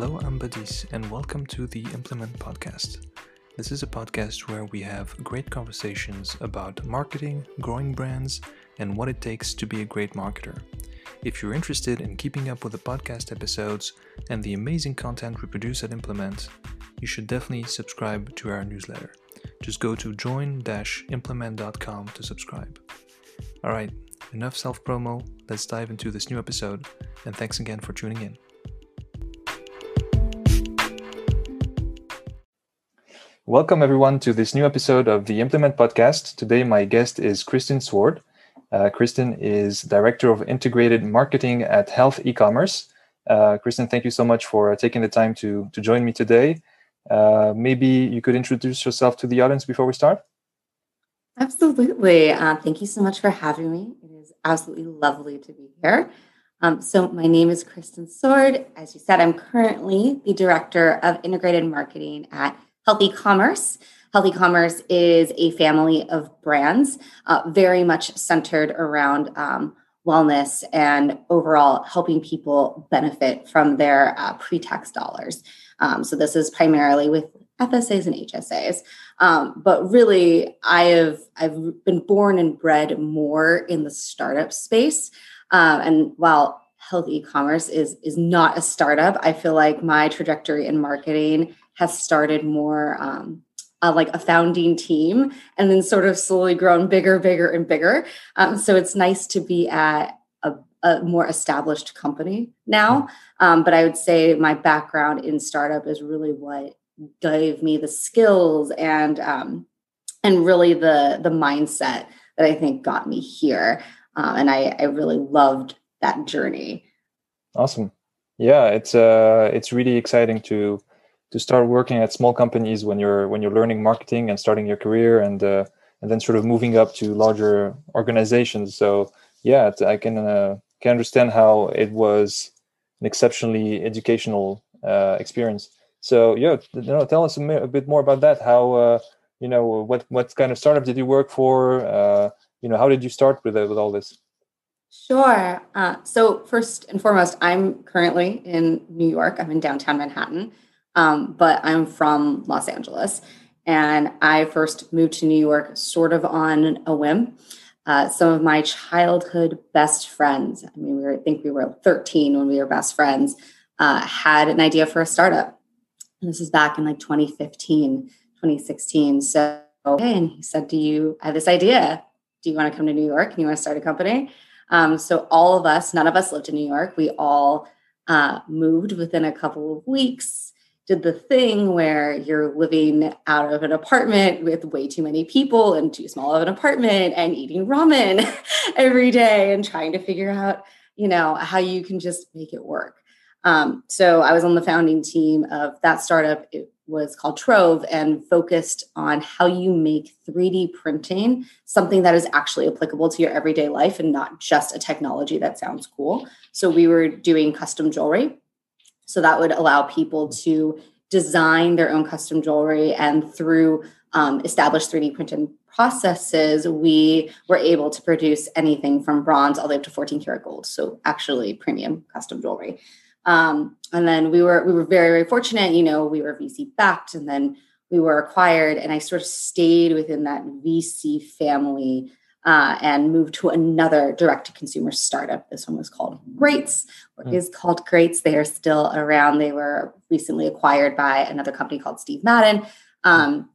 Hello, I'm Badis, and welcome to the Implement Podcast. This is a podcast where we have great conversations about marketing, growing brands, and what it takes to be a great marketer. If you're interested in keeping up with the podcast episodes and the amazing content we produce at Implement, you should definitely subscribe to our newsletter. Just go to join-implement.com to subscribe. All right, enough self promo. Let's dive into this new episode, and thanks again for tuning in. Welcome, everyone, to this new episode of the Implement Podcast. Today, my guest is Kristin Sword. Uh, Kristin is Director of Integrated Marketing at Health E-Commerce. Uh, Kristin, thank you so much for taking the time to, to join me today. Uh, maybe you could introduce yourself to the audience before we start? Absolutely. Uh, thank you so much for having me. It is absolutely lovely to be here. Um, so, my name is Kristin Sword. As you said, I'm currently the Director of Integrated Marketing at Health E-Commerce. Health E-Commerce is a family of brands, uh, very much centered around um, wellness and overall helping people benefit from their uh, pre tax dollars. Um, so, this is primarily with FSAs and HSAs. Um, but really, I have I've been born and bred more in the startup space. Um, and while health e-commerce is is not a startup, I feel like my trajectory in marketing has started more um, uh, like a founding team and then sort of slowly grown bigger, bigger, and bigger. Um, so it's nice to be at a, a more established company now. Um, but I would say my background in startup is really what gave me the skills and um, and really the the mindset that I think got me here. Uh, and I, I really loved that journey. Awesome. Yeah, it's uh, it's really exciting to to start working at small companies when you're when you're learning marketing and starting your career and uh, and then sort of moving up to larger organizations so yeah i can uh, can understand how it was an exceptionally educational uh, experience so yeah you know, tell us a, a, bit more about that how uh, you know what what kind of startup did you work for uh, you know how did you start with with all this Sure. Uh, so, first and foremost, I'm currently in New York. I'm in downtown Manhattan. Um, but I'm from Los Angeles. And I first moved to New York sort of on a whim. Uh, some of my childhood best friends, I mean, we were, I think we were 13 when we were best friends, uh, had an idea for a startup. And this is back in like 2015, 2016. So, okay, and he said, Do you I have this idea? Do you want to come to New York and you want to start a company? Um, so, all of us, none of us lived in New York. We all uh, moved within a couple of weeks did the thing where you're living out of an apartment with way too many people and too small of an apartment and eating ramen every day and trying to figure out, you know, how you can just make it work. Um, so I was on the founding team of that startup. It was called Trove and focused on how you make 3D printing something that is actually applicable to your everyday life and not just a technology that sounds cool. So we were doing custom jewelry so that would allow people to design their own custom jewelry and through um, established 3D printing processes, we were able to produce anything from bronze all the way up to 14 karat gold. So actually premium custom jewelry. Um, and then we were we were very very fortunate. You know, we were VC backed, and then we were acquired. And I sort of stayed within that VC family uh, and moved to another direct to consumer startup. This one was called Greats, or mm. is called Greats. They are still around. They were recently acquired by another company called Steve Madden. Um,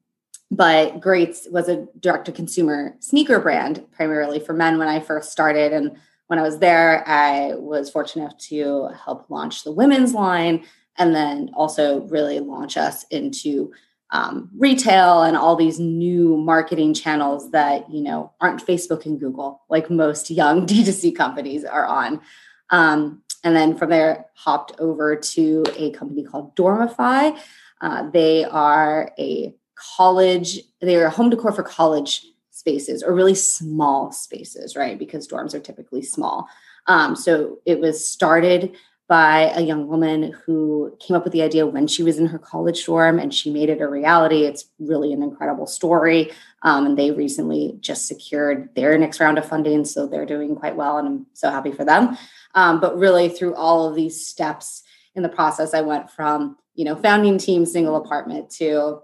but Greats was a direct to consumer sneaker brand, primarily for men when I first started. And when I was there, I was fortunate enough to help launch the women's line and then also really launch us into um, retail and all these new marketing channels that you know aren't facebook and google like most young d2c companies are on. Um, and then from there hopped over to a company called dormify. Uh, they are a college they are home decor for college spaces or really small spaces right? Because dorms are typically small. Um, so it was started by a young woman who came up with the idea when she was in her college dorm and she made it a reality. It's really an incredible story. Um, and they recently just secured their next round of funding. So they're doing quite well. And I'm so happy for them. Um, but really, through all of these steps, in the process, I went from, you know, founding team single apartment to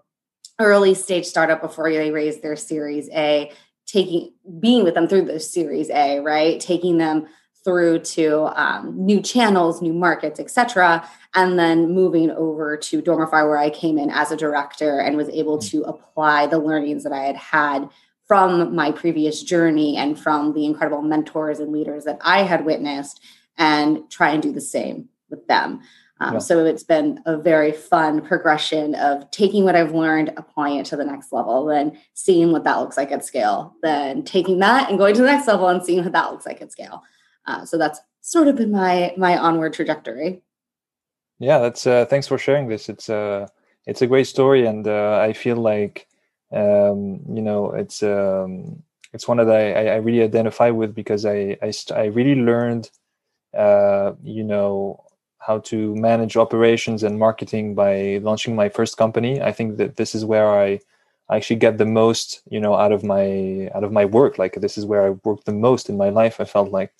early stage startup before they raised their series A, taking being with them through the series A, right? Taking them through to um, new channels, new markets, etc., and then moving over to Dormify, where I came in as a director and was able mm. to apply the learnings that I had had from my previous journey and from the incredible mentors and leaders that I had witnessed, and try and do the same with them. Um, yeah. So it's been a very fun progression of taking what I've learned, applying it to the next level, then seeing what that looks like at scale, then taking that and going to the next level and seeing what that looks like at scale. Uh, so that's sort of been my my onward trajectory. Yeah, that's uh, thanks for sharing this. It's uh, it's a great story, and uh, I feel like um, you know it's um, it's one that I, I really identify with because I I, I really learned uh, you know how to manage operations and marketing by launching my first company. I think that this is where I I actually get the most you know out of my out of my work. Like this is where I worked the most in my life. I felt like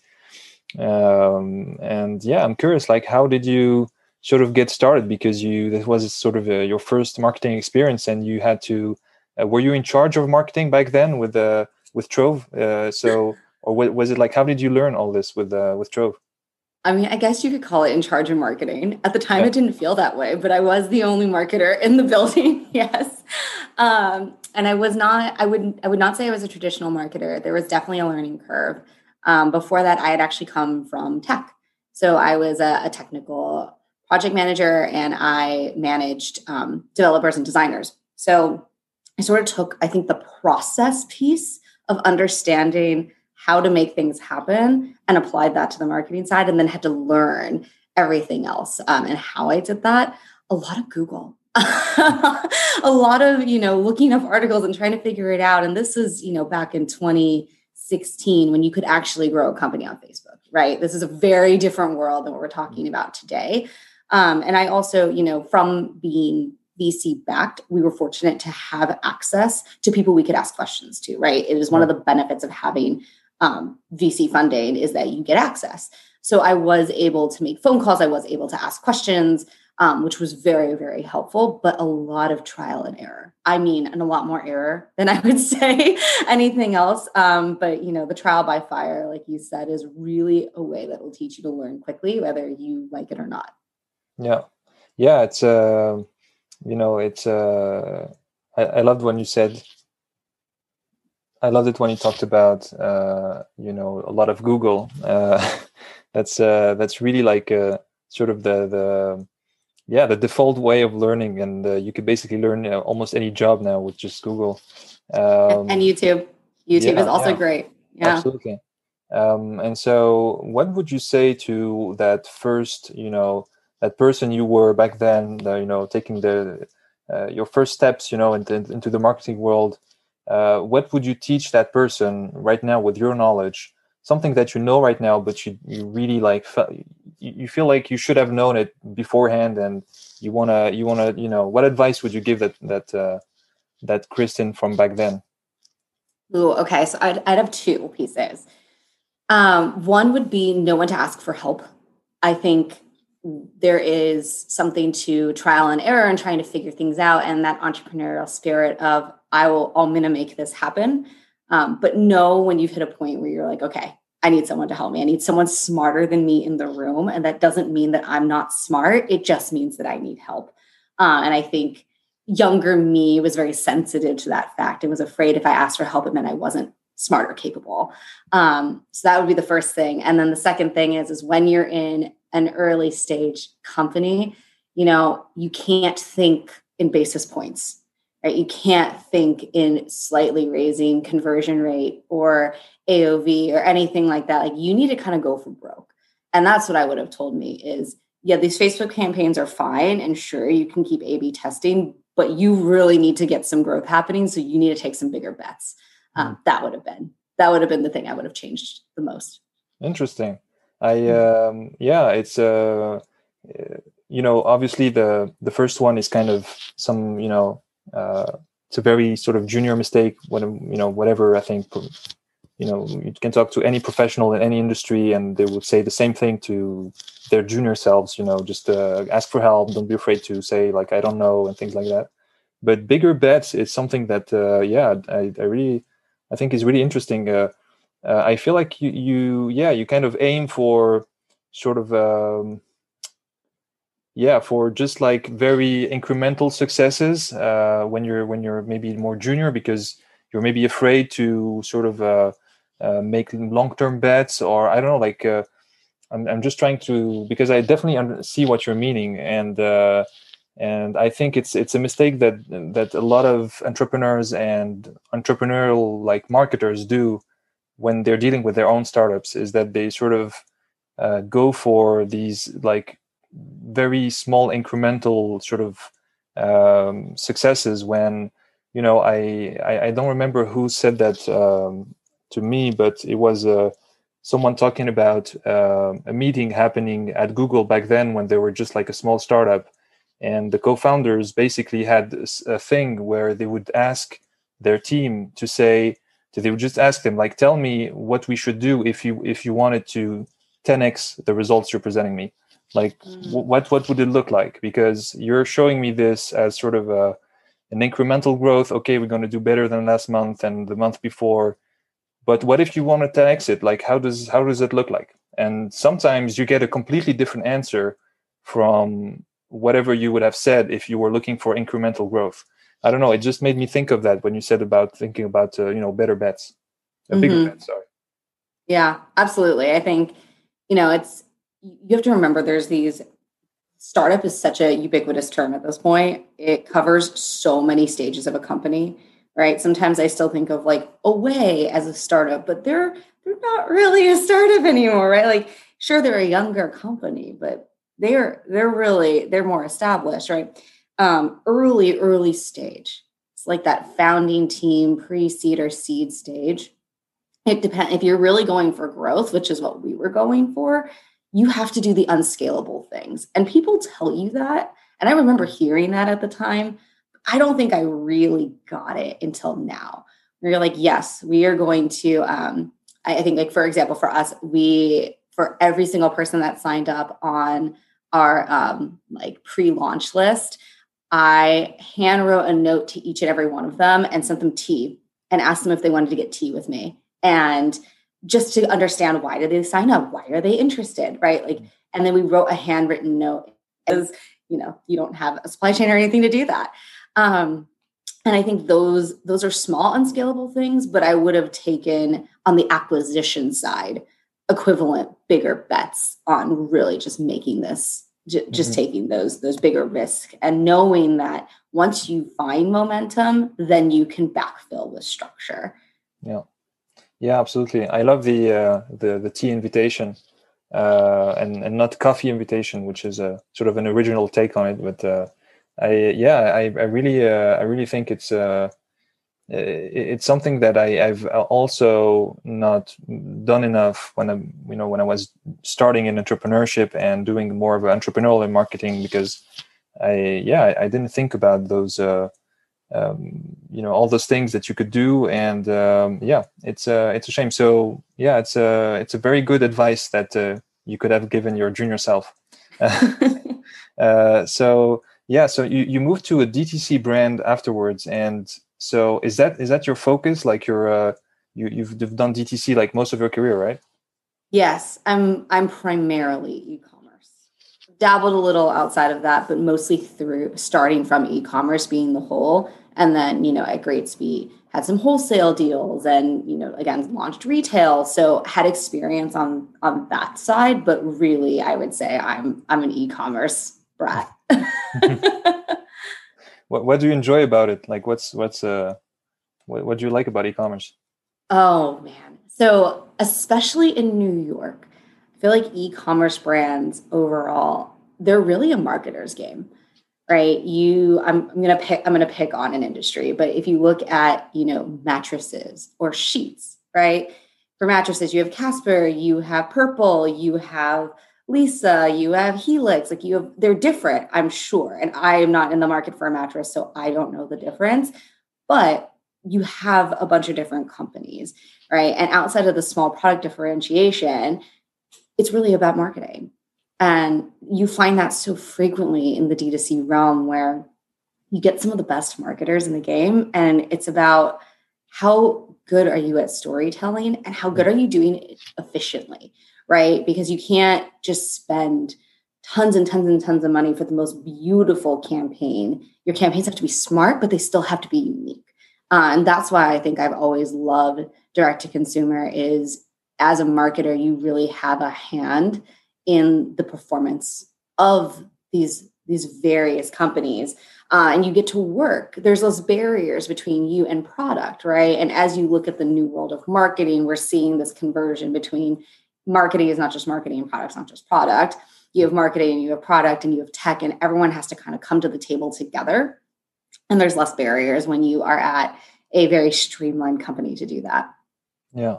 um, and yeah i'm curious like how did you sort of get started because you this was sort of a, your first marketing experience and you had to uh, were you in charge of marketing back then with uh, with trove uh, so or was it like how did you learn all this with uh, with trove I mean, I guess you could call it in charge of marketing. At the time, yeah. it didn't feel that way, but I was the only marketer in the building. yes, um, and I was not. I would. I would not say I was a traditional marketer. There was definitely a learning curve. Um, before that, I had actually come from tech. So I was a, a technical project manager and I managed um, developers and designers. So I sort of took, I think, the process piece of understanding how to make things happen and applied that to the marketing side and then had to learn everything else um, and how I did that. A lot of Google. a lot of you know looking up articles and trying to figure it out and this is you know back in 20 16 when you could actually grow a company on Facebook, right? This is a very different world than what we're talking about today. Um, and I also, you know, from being VC backed, we were fortunate to have access to people we could ask questions to, right? It is one of the benefits of having um, VC funding is that you get access. So I was able to make phone calls, I was able to ask questions um, which was very, very helpful, but a lot of trial and error. I mean, and a lot more error than I would say anything else. Um, but, you know, the trial by fire, like you said, is really a way that will teach you to learn quickly, whether you like it or not. Yeah. Yeah. It's, uh, you know, it's, uh, I, I loved when you said, I loved it when you talked about, uh, you know, a lot of Google. Uh, that's, uh, that's really like, uh, sort of the, the, yeah the default way of learning and uh, you could basically learn you know, almost any job now with just google. Um, and youtube. Youtube yeah, is also yeah. great. Yeah. Absolutely. Um, and so what would you say to that first you know that person you were back then the, you know taking the uh, your first steps you know into, into the marketing world? Uh, what would you teach that person right now with your knowledge something that you know right now but you, you really like you feel like you should have known it beforehand and you want to you want to you know what advice would you give that that uh, that Kristin from back then? Ooh, okay so I'd, I'd have two pieces. Um, one would be no one to ask for help. I think there is something to trial and error and trying to figure things out and that entrepreneurial spirit of i will i'm going to make this happen um, but know when you've hit a point where you're like okay I need someone to help me. I need someone smarter than me in the room. And that doesn't mean that I'm not smart. It just means that I need help. Uh, and I think younger me was very sensitive to that fact and was afraid if I asked for help, it meant I wasn't smart or capable. Um, so that would be the first thing. And then the second thing is, is when you're in an early stage company, you know, you can't think in basis points right? You can't think in slightly raising conversion rate or AOV or anything like that. Like you need to kind of go for broke. And that's what I would have told me is, yeah, these Facebook campaigns are fine. And sure, you can keep A B testing, but you really need to get some growth happening. So you need to take some bigger bets. Um, mm. that would have been, that would have been the thing I would have changed the most. Interesting. I, mm. um, yeah, it's, uh, you know, obviously the, the first one is kind of some, you know, uh, it's a very sort of junior mistake when you know whatever i think you know you can talk to any professional in any industry and they would say the same thing to their junior selves you know just uh, ask for help don't be afraid to say like i don't know and things like that. But bigger bets is something that uh, yeah I, I really i think is really interesting. Uh, uh, i feel like you, you yeah you kind of aim for sort of um, yeah for just like very incremental successes uh, when you're when you're maybe more junior because you're maybe afraid to sort of uh, uh, make long-term bets or i don't know like uh, I'm, I'm just trying to because i definitely see what you're meaning and uh, and i think it's it's a mistake that that a lot of entrepreneurs and entrepreneurial like marketers do when they're dealing with their own startups is that they sort of uh, go for these like very small incremental sort of um, successes when you know I, I, I don't remember who said that um, to me but it was uh, someone talking about uh, a meeting happening at google back then when they were just like a small startup. And the co-founders basically had a thing where they would ask their team to say they would just ask them like tell me what we should do if you if you wanted to 10x the results you're presenting me like mm. what what would it look like? Because you're showing me this as sort of a an incremental growth. Okay we're going to do better than last month and the month before. But what if you wanted to exit? Like how does how does it look like? And sometimes you get a completely different answer from whatever you would have said if you were looking for incremental growth. I don't know it just made me think of that when you said about thinking about uh, you know better bets. A mm-hmm. bigger bet sorry. Yeah absolutely. I think you know it's you have to remember there's these startup is such a ubiquitous term at this point. It covers so many stages of a company, right? Sometimes I still think of like Away as a startup, but they're they're not really a startup anymore, right? Like sure they're a younger company, but they're they're really they're more established, right? Um, early early stage. It's like that founding team pre-seed or seed stage. It depends if you're really going for growth, which is what we were going for you have to do the unscalable things. And people tell you that. And I remember hearing that at the time. I don't think I really got it until now. Where you're like, yes, we are going to. Um, I think, like for example, for us, we for every single person that signed up on our um, like pre-launch list, I hand wrote a note to each and every one of them and sent them tea and asked them if they wanted to get tea with me. And just to understand why did they sign up? Why are they interested? Right. Like, and then we wrote a handwritten note because, you know, you don't have a supply chain or anything to do that. Um, and I think those those are small unscalable things, but I would have taken on the acquisition side equivalent bigger bets on really just making this j- just mm-hmm. taking those those bigger risks and knowing that once you find momentum then you can backfill with structure yeah yeah, absolutely. I love the uh, the the tea invitation, uh, and and not coffee invitation, which is a sort of an original take on it. But uh, I yeah, I I really uh, I really think it's uh, it's something that I, I've also not done enough when I you know when I was starting in entrepreneurship and doing more of entrepreneurial marketing because I yeah I didn't think about those uh, um, you know all those things that you could do. And um, yeah it's a it's a shame. So yeah it's a it's a very good advice that uh, you could have given your junior self. Uh, so yeah so you, you moved to a dtc brand afterwards. And so is that is that your focus? Like your uh, you, you've done dtc like most of your career right? Yes. I'm i'm primarily dabbled a little outside of that but mostly through starting from e-commerce being the whole and then, you know, at Greatsby had some wholesale deals and, you know, again, launched retail. So had experience on on that side, but really I would say I'm I'm an e-commerce brat. what what do you enjoy about it? Like what's what's uh what, what do you like about e-commerce? Oh man. So especially in New York, I feel like e-commerce brands overall, they're really a marketer's game right? You i'm, I'm to pick i'm to pick on an industry but if you look at you know mattresses or sheets right? For mattresses you have casper you have purple you have Leesa, you have helix like you have they're different i'm sure. And i am not in the market for a mattress so i don't know the difference but you have a bunch of different companies, right? And outside of the small product differentiation, it's really about marketing. And you find that so frequently in the D2C realm where you get some of the best marketers in the game, and it's about how good are you at storytelling and how good are you doing it efficiently, right? Because you can't just spend tons and tons and tons of money for the most beautiful campaign. Your campaigns have to be smart, but they still have to be unique. Uh, and that's why I think I've always loved direct to consumer is as a marketer, you really have a hand in the performance of these these various companies uh, and you get to work. There's those barriers between you and product right? And as you look at the new world of marketing we're seeing this conversion between marketing is not just marketing and products not just product. You have marketing and you have product and you have tech and everyone has to kind of come to the table together. And there's less barriers when you are at a very streamlined company to do that. Yeah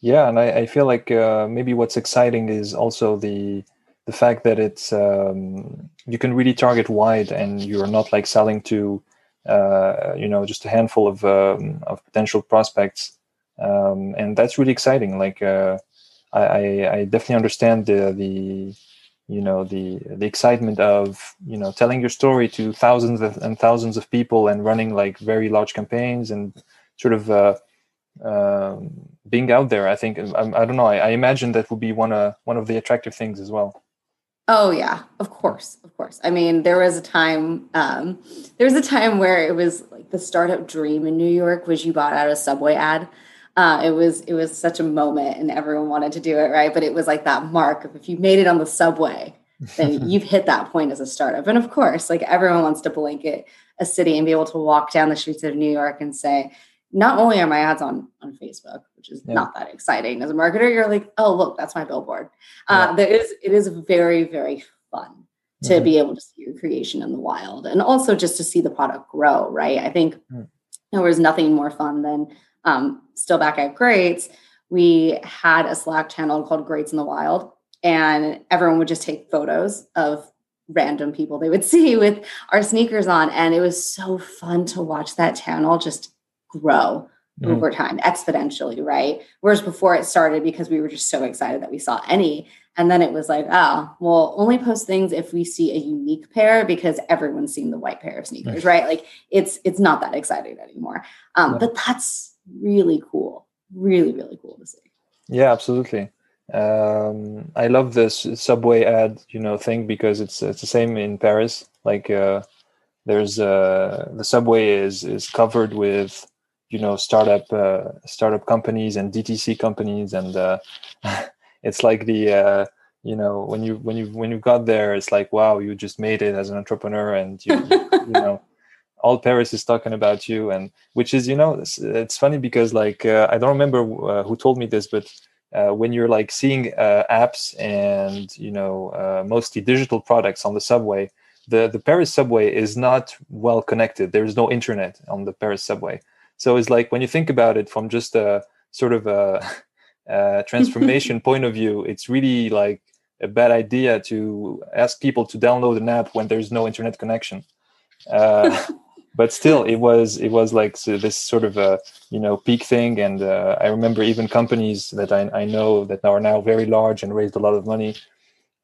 yeah and i, I feel like uh, maybe what's exciting is also the the fact that it's um, you can really target wide and you're not like selling to uh, you know just a handful of um, of potential prospects. Um, and that's really exciting like uh, I, I definitely understand the the you know the the excitement of you know telling your story to thousands and thousands of people and running like very large campaigns and sort of uh, um, being out there i think I, I don't know I, I, imagine that would be one uh, one of the attractive things as well. Oh yeah of course of course. I mean there was a time um, there was a time where it was like the startup dream in new york was you bought out a subway ad. Uh, it was it was such a moment and everyone wanted to do it right? But it was like that mark of if you made it on the subway then you've hit that point as a startup. And of course like everyone wants to blanket a city and be able to walk down the streets of new york and say not only are my ads on on facebook which is yeah. not that exciting as a marketer you're like oh look that's my billboard uh, yeah. there is it is very very fun to mm-hmm. be able to see your creation in the wild and also just to see the product grow right i think mm. there was nothing more fun than um, still back at Greats, we had a Slack channel called Greats in the Wild, and everyone would just take photos of random people they would see with our sneakers on. And it was so fun to watch that channel just grow mm-hmm. over time exponentially, right? Whereas before it started because we were just so excited that we saw any. And then it was like, oh, we'll only post things if we see a unique pair because everyone's seen the white pair of sneakers, right? Like it's it's not that exciting anymore. Um, yeah. But that's really cool. Really, really cool to see. Yeah, absolutely. Um, I love this subway ad, you know, thing because it's it's the same in Paris. Like uh, there's uh, the subway is is covered with you know startup uh, startup companies and DTC companies, and uh, it's like the uh, you know when you when you when you got there, it's like wow, you just made it as an entrepreneur, and you you know all Paris is talking about you, and which is you know it's, it's funny because like uh, I don't remember uh, who told me this, but uh, when you're like seeing uh, apps and you know uh, mostly digital products on the subway, the the Paris subway is not well connected. There is no internet on the Paris subway, so it's like when you think about it from just a sort of a, a transformation point of view, it's really like a bad idea to ask people to download an app when there's no internet connection. Uh, but still it was it was like so this sort of a you know peak thing. And uh, i remember even companies that I, I know that are now very large and raised a lot of money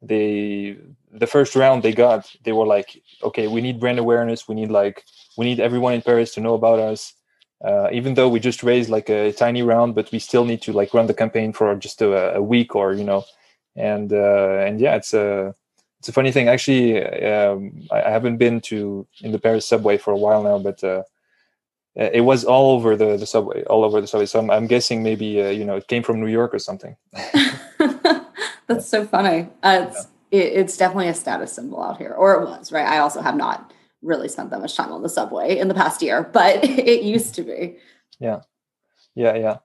they the first round they got they were like okay we need brand awareness. We need like we need everyone in paris to know about us uh, even though we just raised like a tiny round but we still need to like run the campaign for just a, a week or you know and uh, and yeah it's a it's a funny thing. Actually, um, I, haven't been to in the Paris subway for a while now, but uh, it was all over the, the subway, all over the subway. So I'm, I'm guessing maybe uh, you know it came from New York or something. That's so funny. Uh, it's yeah. it, it's definitely a status symbol out here, or it was right. I also have not really spent that much time on the subway in the past year, but it used to be. Yeah, yeah, yeah.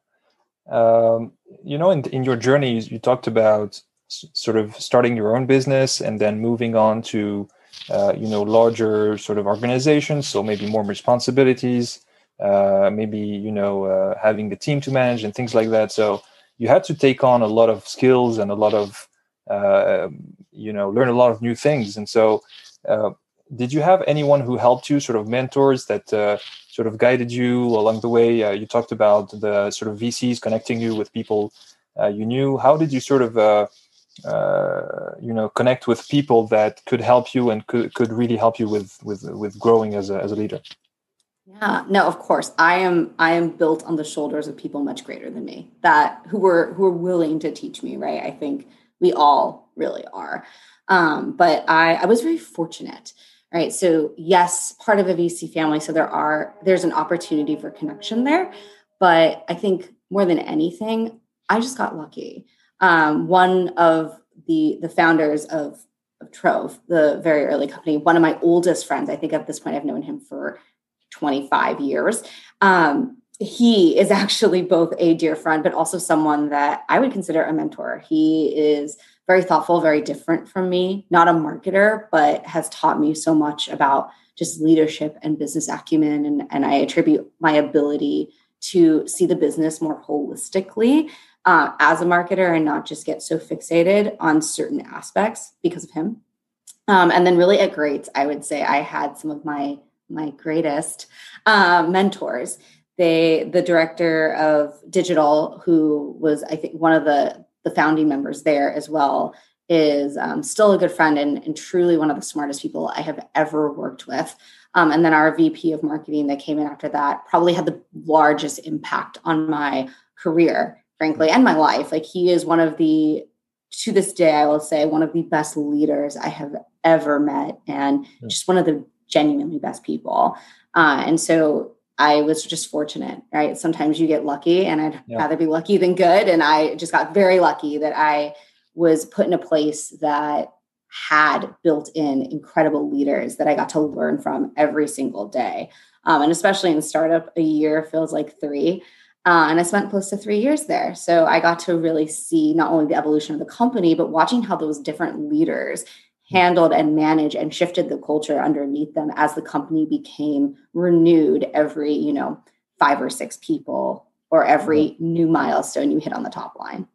Um, you know, in in your journey, you talked about sort of starting your own business and then moving on to uh, you know larger sort of organizations so maybe more responsibilities uh, maybe you know uh, having the team to manage and things like that so you had to take on a lot of skills and a lot of uh, you know learn a lot of new things and so uh, did you have anyone who helped you sort of mentors that uh, sort of guided you along the way? Uh, you talked about the sort of VCs connecting you with people uh, you knew. How did you sort of uh, uh, you know connect with people that could help you and could, could really help you with with with growing as a, as a leader? Yeah, no, of course. I am I am built on the shoulders of people much greater than me that who were who were willing to teach me, right? I think we all really are. Um, but I I was very fortunate right? So yes part of a vc family so there are there's an opportunity for connection there. But i think more than anything i just got lucky. Um, one of the the founders of, of trove the very early company one of my oldest friends i think at this point i've known him for 25 years. Um, he is actually both a dear friend but also someone that i would consider a mentor. He is very thoughtful, very different from me, not a marketer, but has taught me so much about just leadership and business acumen. And, and I attribute my ability to see the business more holistically uh, as a marketer and not just get so fixated on certain aspects because of him. Um, and then really at Greats, I would say I had some of my my greatest uh, mentors. They, the director of digital, who was I think one of the the founding members there as well is um, still a good friend and, and, truly one of the smartest people I have ever worked with. Um, and then our VP of marketing that came in after that probably had the largest impact on my career, frankly, and my life. Like he is one of the, to this day, I will say, one of the best leaders I have ever met and just one of the genuinely best people. Uh, and so I was just fortunate, right? Sometimes you get lucky, and I'd yeah. rather be lucky than good. And I just got very lucky that I was put in a place that had built in incredible leaders that I got to learn from every single day. Um, and especially in startup, a year feels like three. Uh, and I spent close to three years there. So I got to really see not only the evolution of the company, but watching how those different leaders handled and managed and shifted the culture underneath them as the company became renewed every you know five or six people or every new milestone you hit on the top line.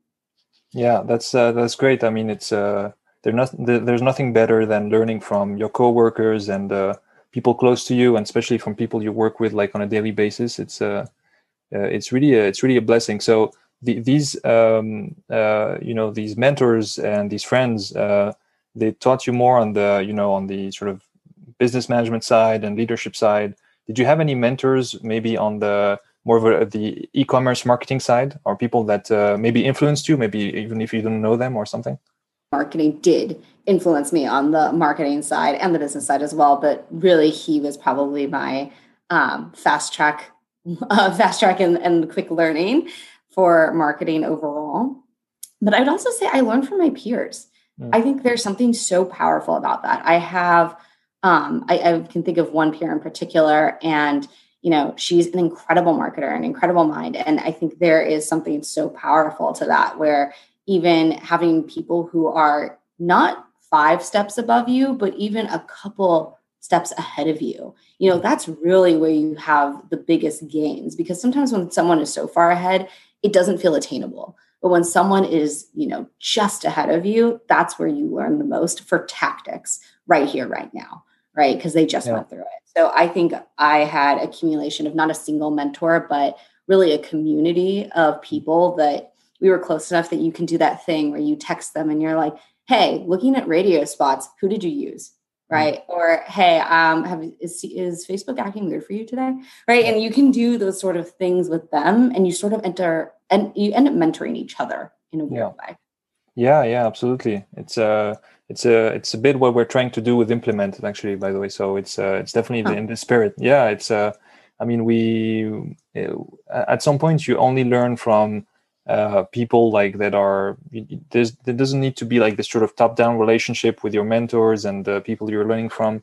Yeah that's uh, that's great. I mean it's uh not, there's nothing better than learning from your coworkers and uh, people close to you and especially from people you work with like on a daily basis. It's uh, uh it's really a, it's really a blessing. So the, these um, uh, you know these mentors and these friends uh, they taught you more on the you know on the sort of business management side and leadership side. Did you have any mentors maybe on the more of a, the e-commerce marketing side? Or people that uh, maybe influenced you maybe even if you didn't know them or something? Marketing did influence me on the marketing side and the business side as well but really he was probably my um, fast track uh, fast track and, and quick learning for marketing overall. But i would also say i learned from my peers Mm. I think there's something so powerful about that. I have, um, I, I can think of one peer in particular, and you know, she's an incredible marketer, an incredible mind, and I think there is something so powerful to that, where even having people who are not five steps above you, but even a couple steps ahead of you. You know, that's really where you have the biggest gains because sometimes when someone is so far ahead, it doesn't feel attainable. But when someone is, you know, just ahead of you, that's where you learn the most for tactics right here, right now, right? Because they just yeah. went through it. So I think I had accumulation of not a single mentor, but really a community of people that we were close enough that you can do that thing where you text them and you're like, hey, looking at radio spots, who did you use? Right. Or hey um have is, is facebook acting weird for you today? Right? And you can do those sort of things with them and you sort of enter and you end up mentoring each other in a weird yeah. way. Yeah yeah absolutely. It's uh it's a it's a bit what we're trying to do with implement actually by the way. So it's uh it's definitely huh. in the spirit. Yeah it's uh i mean we uh, at some point you only learn from uh, people like that are there's there doesn't need to be like this sort of top down relationship with your mentors and the people you're learning from.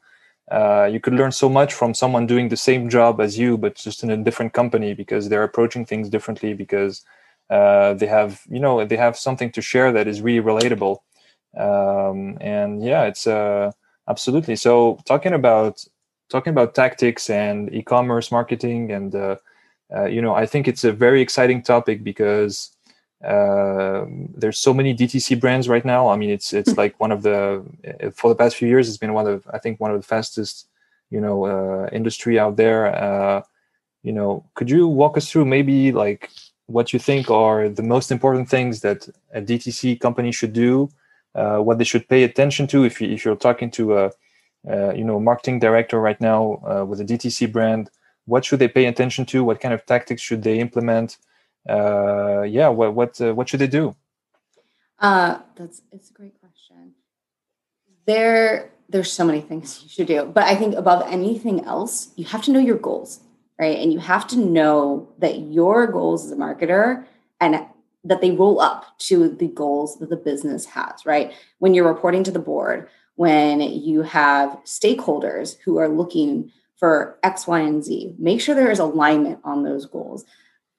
Uh, you could learn so much from someone doing the same job as you but just in a different company because they're approaching things differently because uh, they have you know they have something to share that is really relatable. Um, and yeah it's uh, absolutely. So talking about talking about tactics and e-commerce marketing and uh, uh, you know i think it's a very exciting topic because uh, there's so many DTC brands right now. I mean, it's it's hmm. like one of the for the past few years, it's been one of I think one of the fastest you know uh, industry out there. Uh, you know, could you walk us through maybe like what you think are the most important things that a DTC company should do, uh, what they should pay attention to if, you, if you're talking to a, uh, you know, marketing director right now uh, with a DTC brand, what should they pay attention to? What kind of tactics should they implement? Uh, yeah, what what uh, what should they do? Uh, that's it's a great question. There, there's so many things you should do, but I think above anything else, you have to know your goals right? And you have to know that your goals as a marketer and that they roll up to the goals that the business has, right? When you're reporting to the board, when you have stakeholders who are looking for X, Y, and Z, make sure there is alignment on those goals.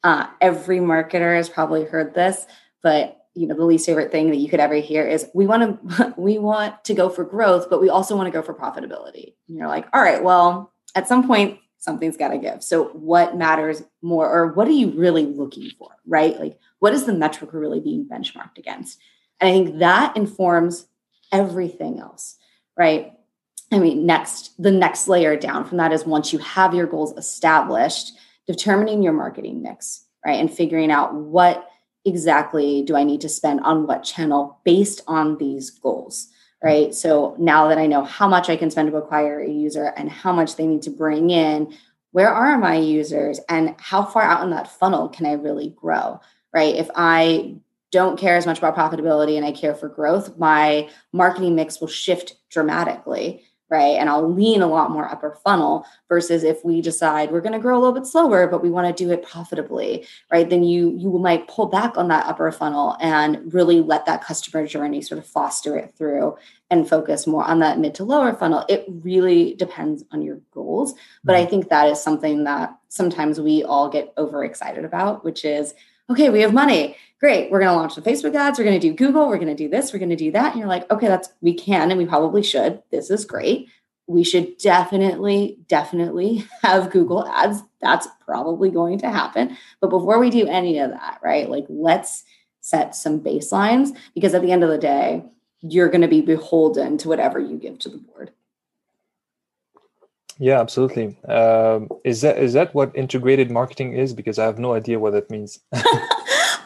Uh, every marketer has probably heard this, but you know the least favorite thing that you could ever hear is we want to we want to go for growth but we also want to go for profitability and you're like all right well at some point something's got to give. So, what matters more, or what are you really looking for, right? Like, what is the metric we're really being benchmarked against? And I think that informs everything else, right? I mean, next, the next layer down from that is once you have your goals established, determining your marketing mix, right? And figuring out what exactly do I need to spend on what channel based on these goals mm-hmm. right? So now that I know how much I can spend to acquire a user and how much they need to bring in, where are my users and how far out in that funnel can I really grow, right? If I don't care as much about profitability and I care for growth, my marketing mix will shift dramatically right? And I'll lean a lot more upper funnel versus if we decide we're going to grow a little bit slower, but we want to do it profitably, right? Then you you might pull back on that upper funnel and really let that customer journey sort of foster it through and focus more on that mid to lower funnel. It really depends on your goals, but I mm-hmm. think that is something that sometimes we all get overexcited about, which is okay, we have money. Great. We're going to launch the Facebook ads. We're going to do Google. We're going to do this. We're going to do that. And you're like, okay, that's, we can and we probably should. This is great. We should definitely, definitely have Google ads. That's probably going to happen. But before we do any of that, right, like let's set some baselines because at the end of the day, you're going to be beholden to whatever you give to the board. Yeah, absolutely. Um, is that is that what integrated marketing is? Because I have no idea what that means.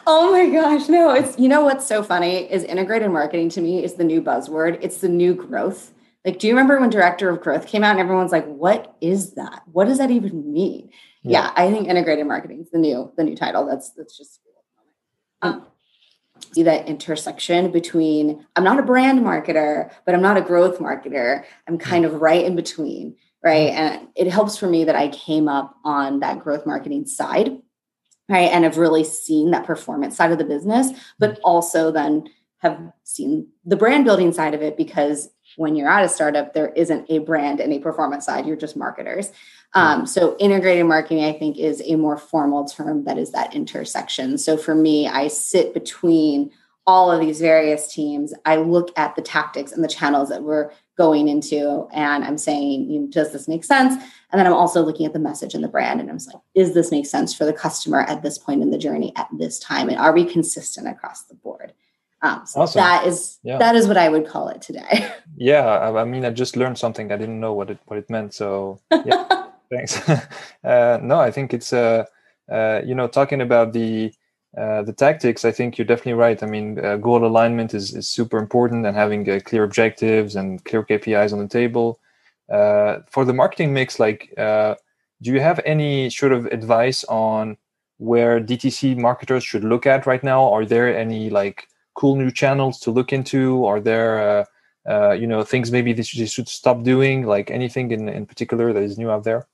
oh my gosh, no! It's you know what's so funny is integrated marketing to me is the new buzzword. It's the new growth. Like, do you remember when director of growth came out and everyone's like, "What is that? What does that even mean?" Yeah, yeah I think integrated marketing is the new the new title. That's that's just um, see that intersection between I'm not a brand marketer, but I'm not a growth marketer. I'm kind of right in between right? And it helps for me that I came up on that growth marketing side, right? And have really seen that performance side of the business, but also then have seen the brand building side of it because when you're at a startup, there isn't a brand and a performance side, you're just marketers. Um, so integrated marketing, I think, is a more formal term that is that intersection. So for me, I sit between all of these various teams. I look at the tactics and the channels that we're going into and I'm saying, you know, does this make sense? And then I'm also looking at the message and the brand and I'm like, is this make sense for the customer at this point in the journey at this time? And are we consistent across the board? Um, so awesome. that is yeah. that is what I would call it today. Yeah, I, I, mean, I just learned something. I didn't know what it what it meant. So yeah, thanks. uh, no, I think it's uh, uh, you know talking about the uh, the tactics, I think you're definitely right. I mean, uh, goal alignment is, is super important and having uh, clear objectives and clear KPIs on the table. Uh, for the marketing mix, like, uh, do you have any sort of advice on where DTC marketers should look at right now? Are there any like cool new channels to look into? Are there, you know, things maybe they should, they should stop doing? Like anything in, in particular that is new out there?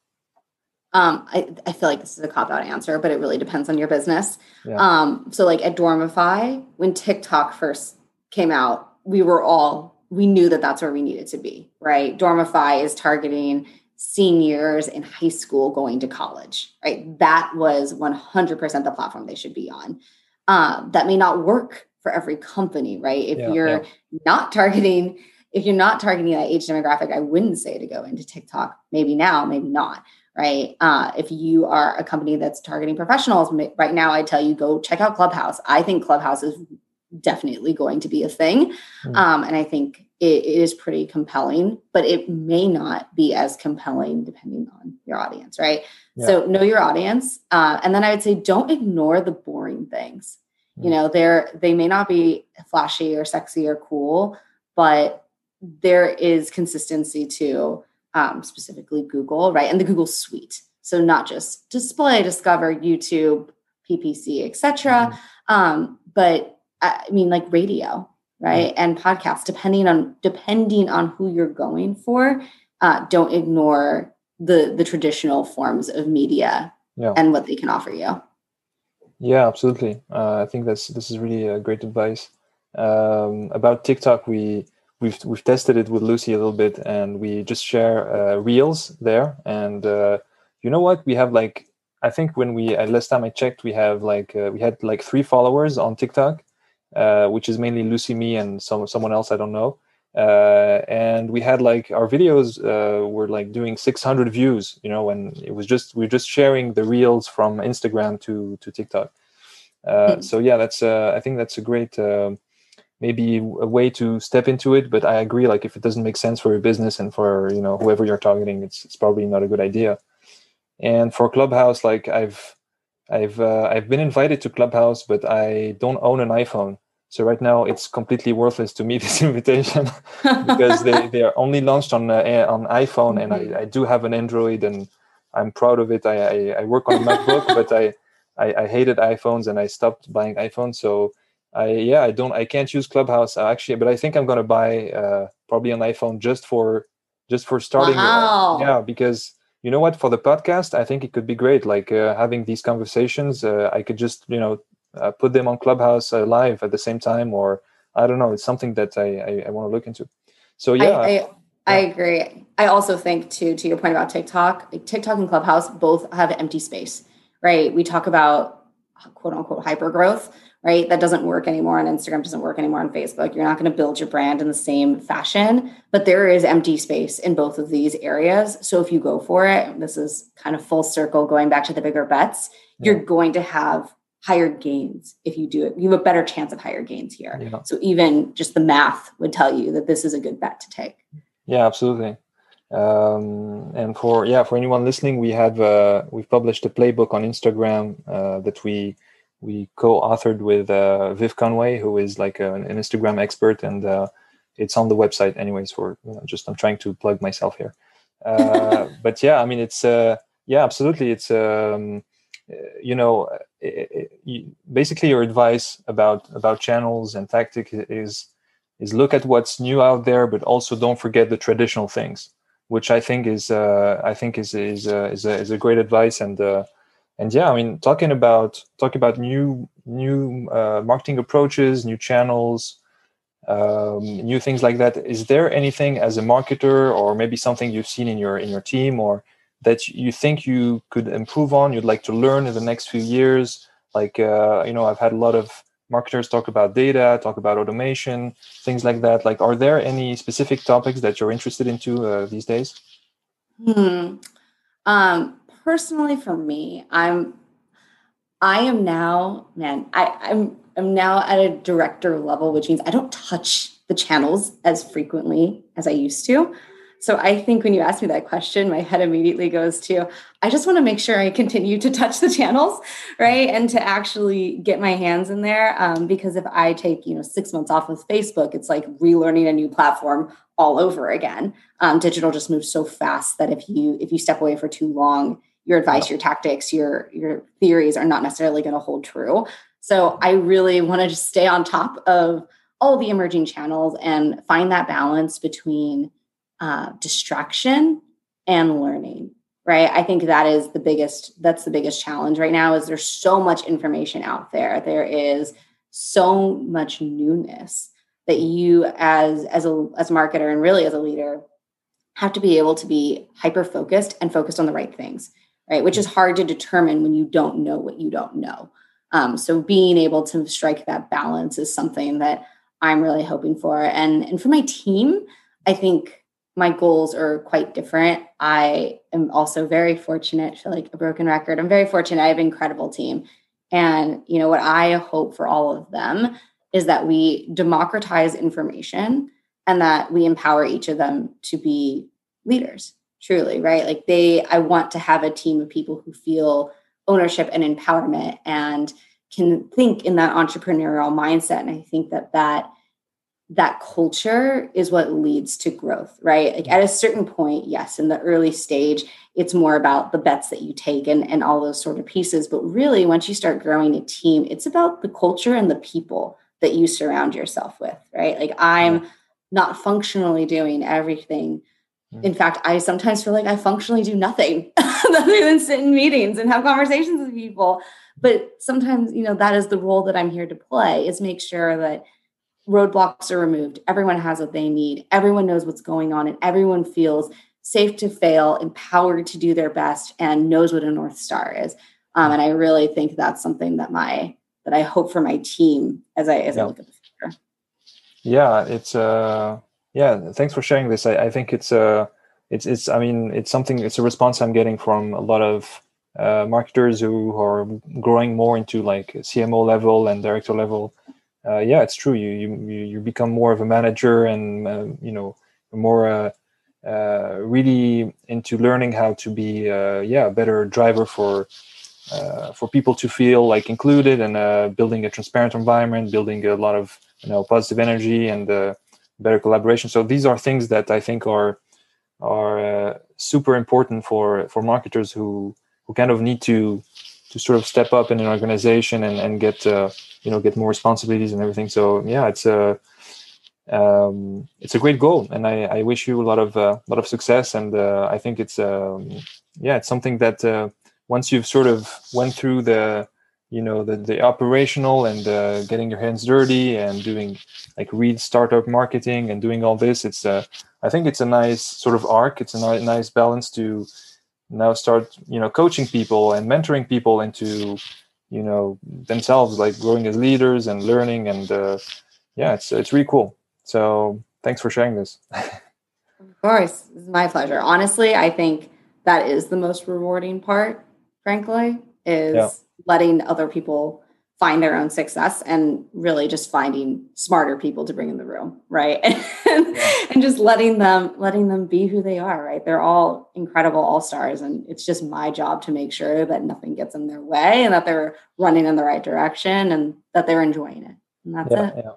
Um, I, I feel like this is a cop out answer, but it really depends on your business. Yeah. Um, so like at Dormify, when TikTok first came out, we were all, we knew that that's where we needed to be, right? Dormify is targeting seniors in high school going to college, right? That was 100% the platform they should be on. Um, that may not work for every company, right? If yeah, you're yeah. not targeting, if you're not targeting that age demographic, I wouldn't say to go into TikTok. Maybe now, maybe not right? Uh, if you are a company that's targeting professionals, right now I tell you go check out Clubhouse. I think Clubhouse is definitely going to be a thing, mm. um, and I think it, it is pretty compelling. But it may not be as compelling depending on your audience, right? Yeah. So know your audience, uh, and then I would say don't ignore the boring things. Mm. You know, they're they may not be flashy or sexy or cool, but there is consistency to um, specifically Google, right? And the Google Suite. So not just display, discover, YouTube, PPC, etc. Mm-hmm. Um, but I mean, like radio, right, mm-hmm. and podcasts. Depending on depending on who you're going for, uh, don't ignore the the traditional forms of media yeah. and what they can offer you. Yeah, absolutely. Uh, I think that's this is really a great advice. Um, about TikTok, we we've we've tested it with Lucy a little bit, and we just share uh, reels there. And uh, you know what? We have like I think when we uh, last time I checked, we have like uh, we had like three followers on TikTok, uh, which is mainly Lucy, me, and some someone else I don't know. Uh, and we had like our videos uh, were like doing 600 views, you know, and it was just we are just sharing the reels from Instagram to to TikTok. Mm-hmm. So yeah, that's I think that's a great maybe a way to step into it but i agree like if it doesn't make sense for your business and for you know whoever you're targeting it's, it's probably not a good idea. And for clubhouse like i've i've uh, i've been invited to clubhouse but i don't own an iphone. So right now it's completely worthless to me this invitation because they, they are only launched on uh, on iphone and I, mm-hmm. I do have an android and i'm proud of it. I i, I work on a macbook but I, I i hated iphones and i stopped buying iphones. So I yeah, I don't, I can't use Clubhouse uh, actually, but I think I'm gonna buy uh, probably an iPhone just for just for starting. Wow. yeah, because you know what, for the podcast, I think it could be great. Like uh, having these conversations, uh, I could just you know uh, put them on Clubhouse uh, live at the same time, or I don't know. It's something that I I, I want to look into. So yeah. I, I, I agree. I also think too, to your point about TikTok, like TikTok and Clubhouse both have empty space, right? We talk about quote unquote hyper growth right? That doesn't work anymore on Instagram, doesn't work anymore on Facebook. You're not going to build your brand in the same fashion, but there is empty space in both of these areas. So if you go for it, this is kind of full circle going back to the bigger bets, yeah. you're going to have higher gains if you do it. You have a better chance of higher gains here. Yeah. So even just the math would tell you that this is a good bet to take. Yeah, absolutely. Um, and for yeah, for anyone listening, we have uh, we've published a playbook on Instagram uh, that we we co-authored with uh, Viv Conway, who is like an, an Instagram expert, and uh, it's on the website. Anyways, for you know, just I'm trying to plug myself here. Uh, but yeah, I mean, it's uh, yeah, absolutely. It's um, you know, it, it, you, basically your advice about about channels and tactic is is look at what's new out there, but also don't forget the traditional things, which I think is uh, I think is is uh, is, a, is a great advice and and yeah i mean talking about talking about new new uh, marketing approaches new channels um, new things like that is there anything as a marketer or maybe something you've seen in your in your team or that you think you could improve on you'd like to learn in the next few years? Like uh, you know i've had a lot of marketers talk about data talk about automation things like that. Like are there any specific topics that you're interested into uh, these days? Hmm. um, personally for me, I'm I am now, man, I, I'm I'm now at a director level, which means I don't touch the channels as frequently as I used to. So I think when you ask me that question, my head immediately goes to I just want to make sure I continue to touch the channels, right, and to actually get my hands in there. Um, because if I take you know six months off with Facebook, it's like relearning a new platform all over again. Um, digital just moves so fast that if you if you step away for too long, your advice, your tactics, your your theories are not necessarily going to hold true. So I really want to just stay on top of all the emerging channels and find that balance between uh, distraction and learning. Right. I think that is the biggest. That's the biggest challenge right now. Is there's so much information out there. There is so much newness that you as as a as a marketer and really as a leader have to be able to be hyper focused and focused on the right things right? Which is hard to determine when you don't know what you don't know. Um, so being able to strike that balance is something that I'm really hoping for. And and for my team, I think my goals are quite different. I am also very fortunate, feel like a broken record. I'm very fortunate. I have an incredible team. And you know what I hope for all of them is that we democratize information and that we empower each of them to be leaders truly, right? Like they, I want to have a team of people who feel ownership and empowerment and can think in that entrepreneurial mindset. And I think that that that culture is what leads to growth, right? Like at a certain point, yes, in the early stage, it's more about the bets that you take and, and all those sort of pieces. But really, once you start growing a team, it's about the culture and the people that you surround yourself with, right? Like I'm not functionally doing everything. In fact, I sometimes feel like I functionally do nothing other than sit in meetings and have conversations with people. But sometimes, you know, that is the role that I'm here to play is make sure that roadblocks are removed. Everyone has what they need. Everyone knows what's going on, and everyone feels safe to fail, empowered to do their best, and knows what a North Star is. Um, and I really think that's something that my that I hope for my team as I as yeah. I look at the future. Yeah, it's uh yeah, thanks for sharing this. I, I think it's uh it's it's I mean it's something it's a response I'm getting from a lot of uh, marketers who are growing more into like CMO level and director level uh, yeah, it's true. You, you you become more of a manager, and uh, you know more uh, uh really into learning how to be yeah a better driver for for people to feel like included and building a transparent environment, building a lot of you know positive energy and better collaboration. So these are things that I think are are super important for for marketers who who kind of need to to sort of step up in an organization and and get you know get more responsibilities and everything so yeah it's a um, it's a great goal and I, I wish you a lot of uh, lot of success and uh, I think it's um, yeah it's something that uh, once you've sort of went through the you know the, the operational and uh, getting your hands dirty and doing like read startup marketing and doing all this it's uh, I think it's a nice sort of arc. It's a nice balance to now start you know coaching people and mentoring people into you know themselves like growing as leaders and learning and uh, yeah it's it's really cool. So thanks for sharing this. Of course. It's my pleasure. Honestly i think that is the most rewarding part frankly is yeah. Letting other people find their own success and really just finding smarter people to bring in the room right? And, and just letting them letting them be who they are right? They're all incredible all stars and it's just my job to make sure that nothing gets in their way and that they're running in the right direction and that they're enjoying it. And that's yeah, it. yeah.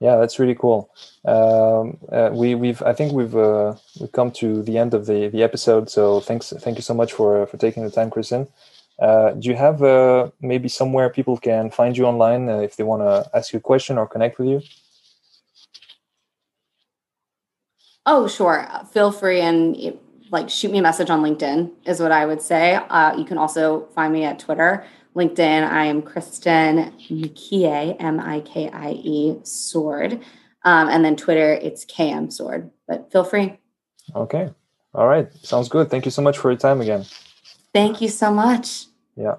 yeah that's really cool. Um, uh, we we've i think we've uh, we've come to the end of the the episode so thanks thank you so much for for taking the time kristin uh, do you have uh, maybe somewhere people can find you online uh, if they want to ask you a question or connect with you? Oh, sure. Feel free and like shoot me a message on LinkedIn is what I would say. Uh, you can also find me at Twitter, LinkedIn. I am Kristin Mikie, M I K I E Sword, um, and then Twitter it's KM Sword. But feel free. Okay. All right. Sounds good. Thank you so much for your time again. Thank you so much. Yeah.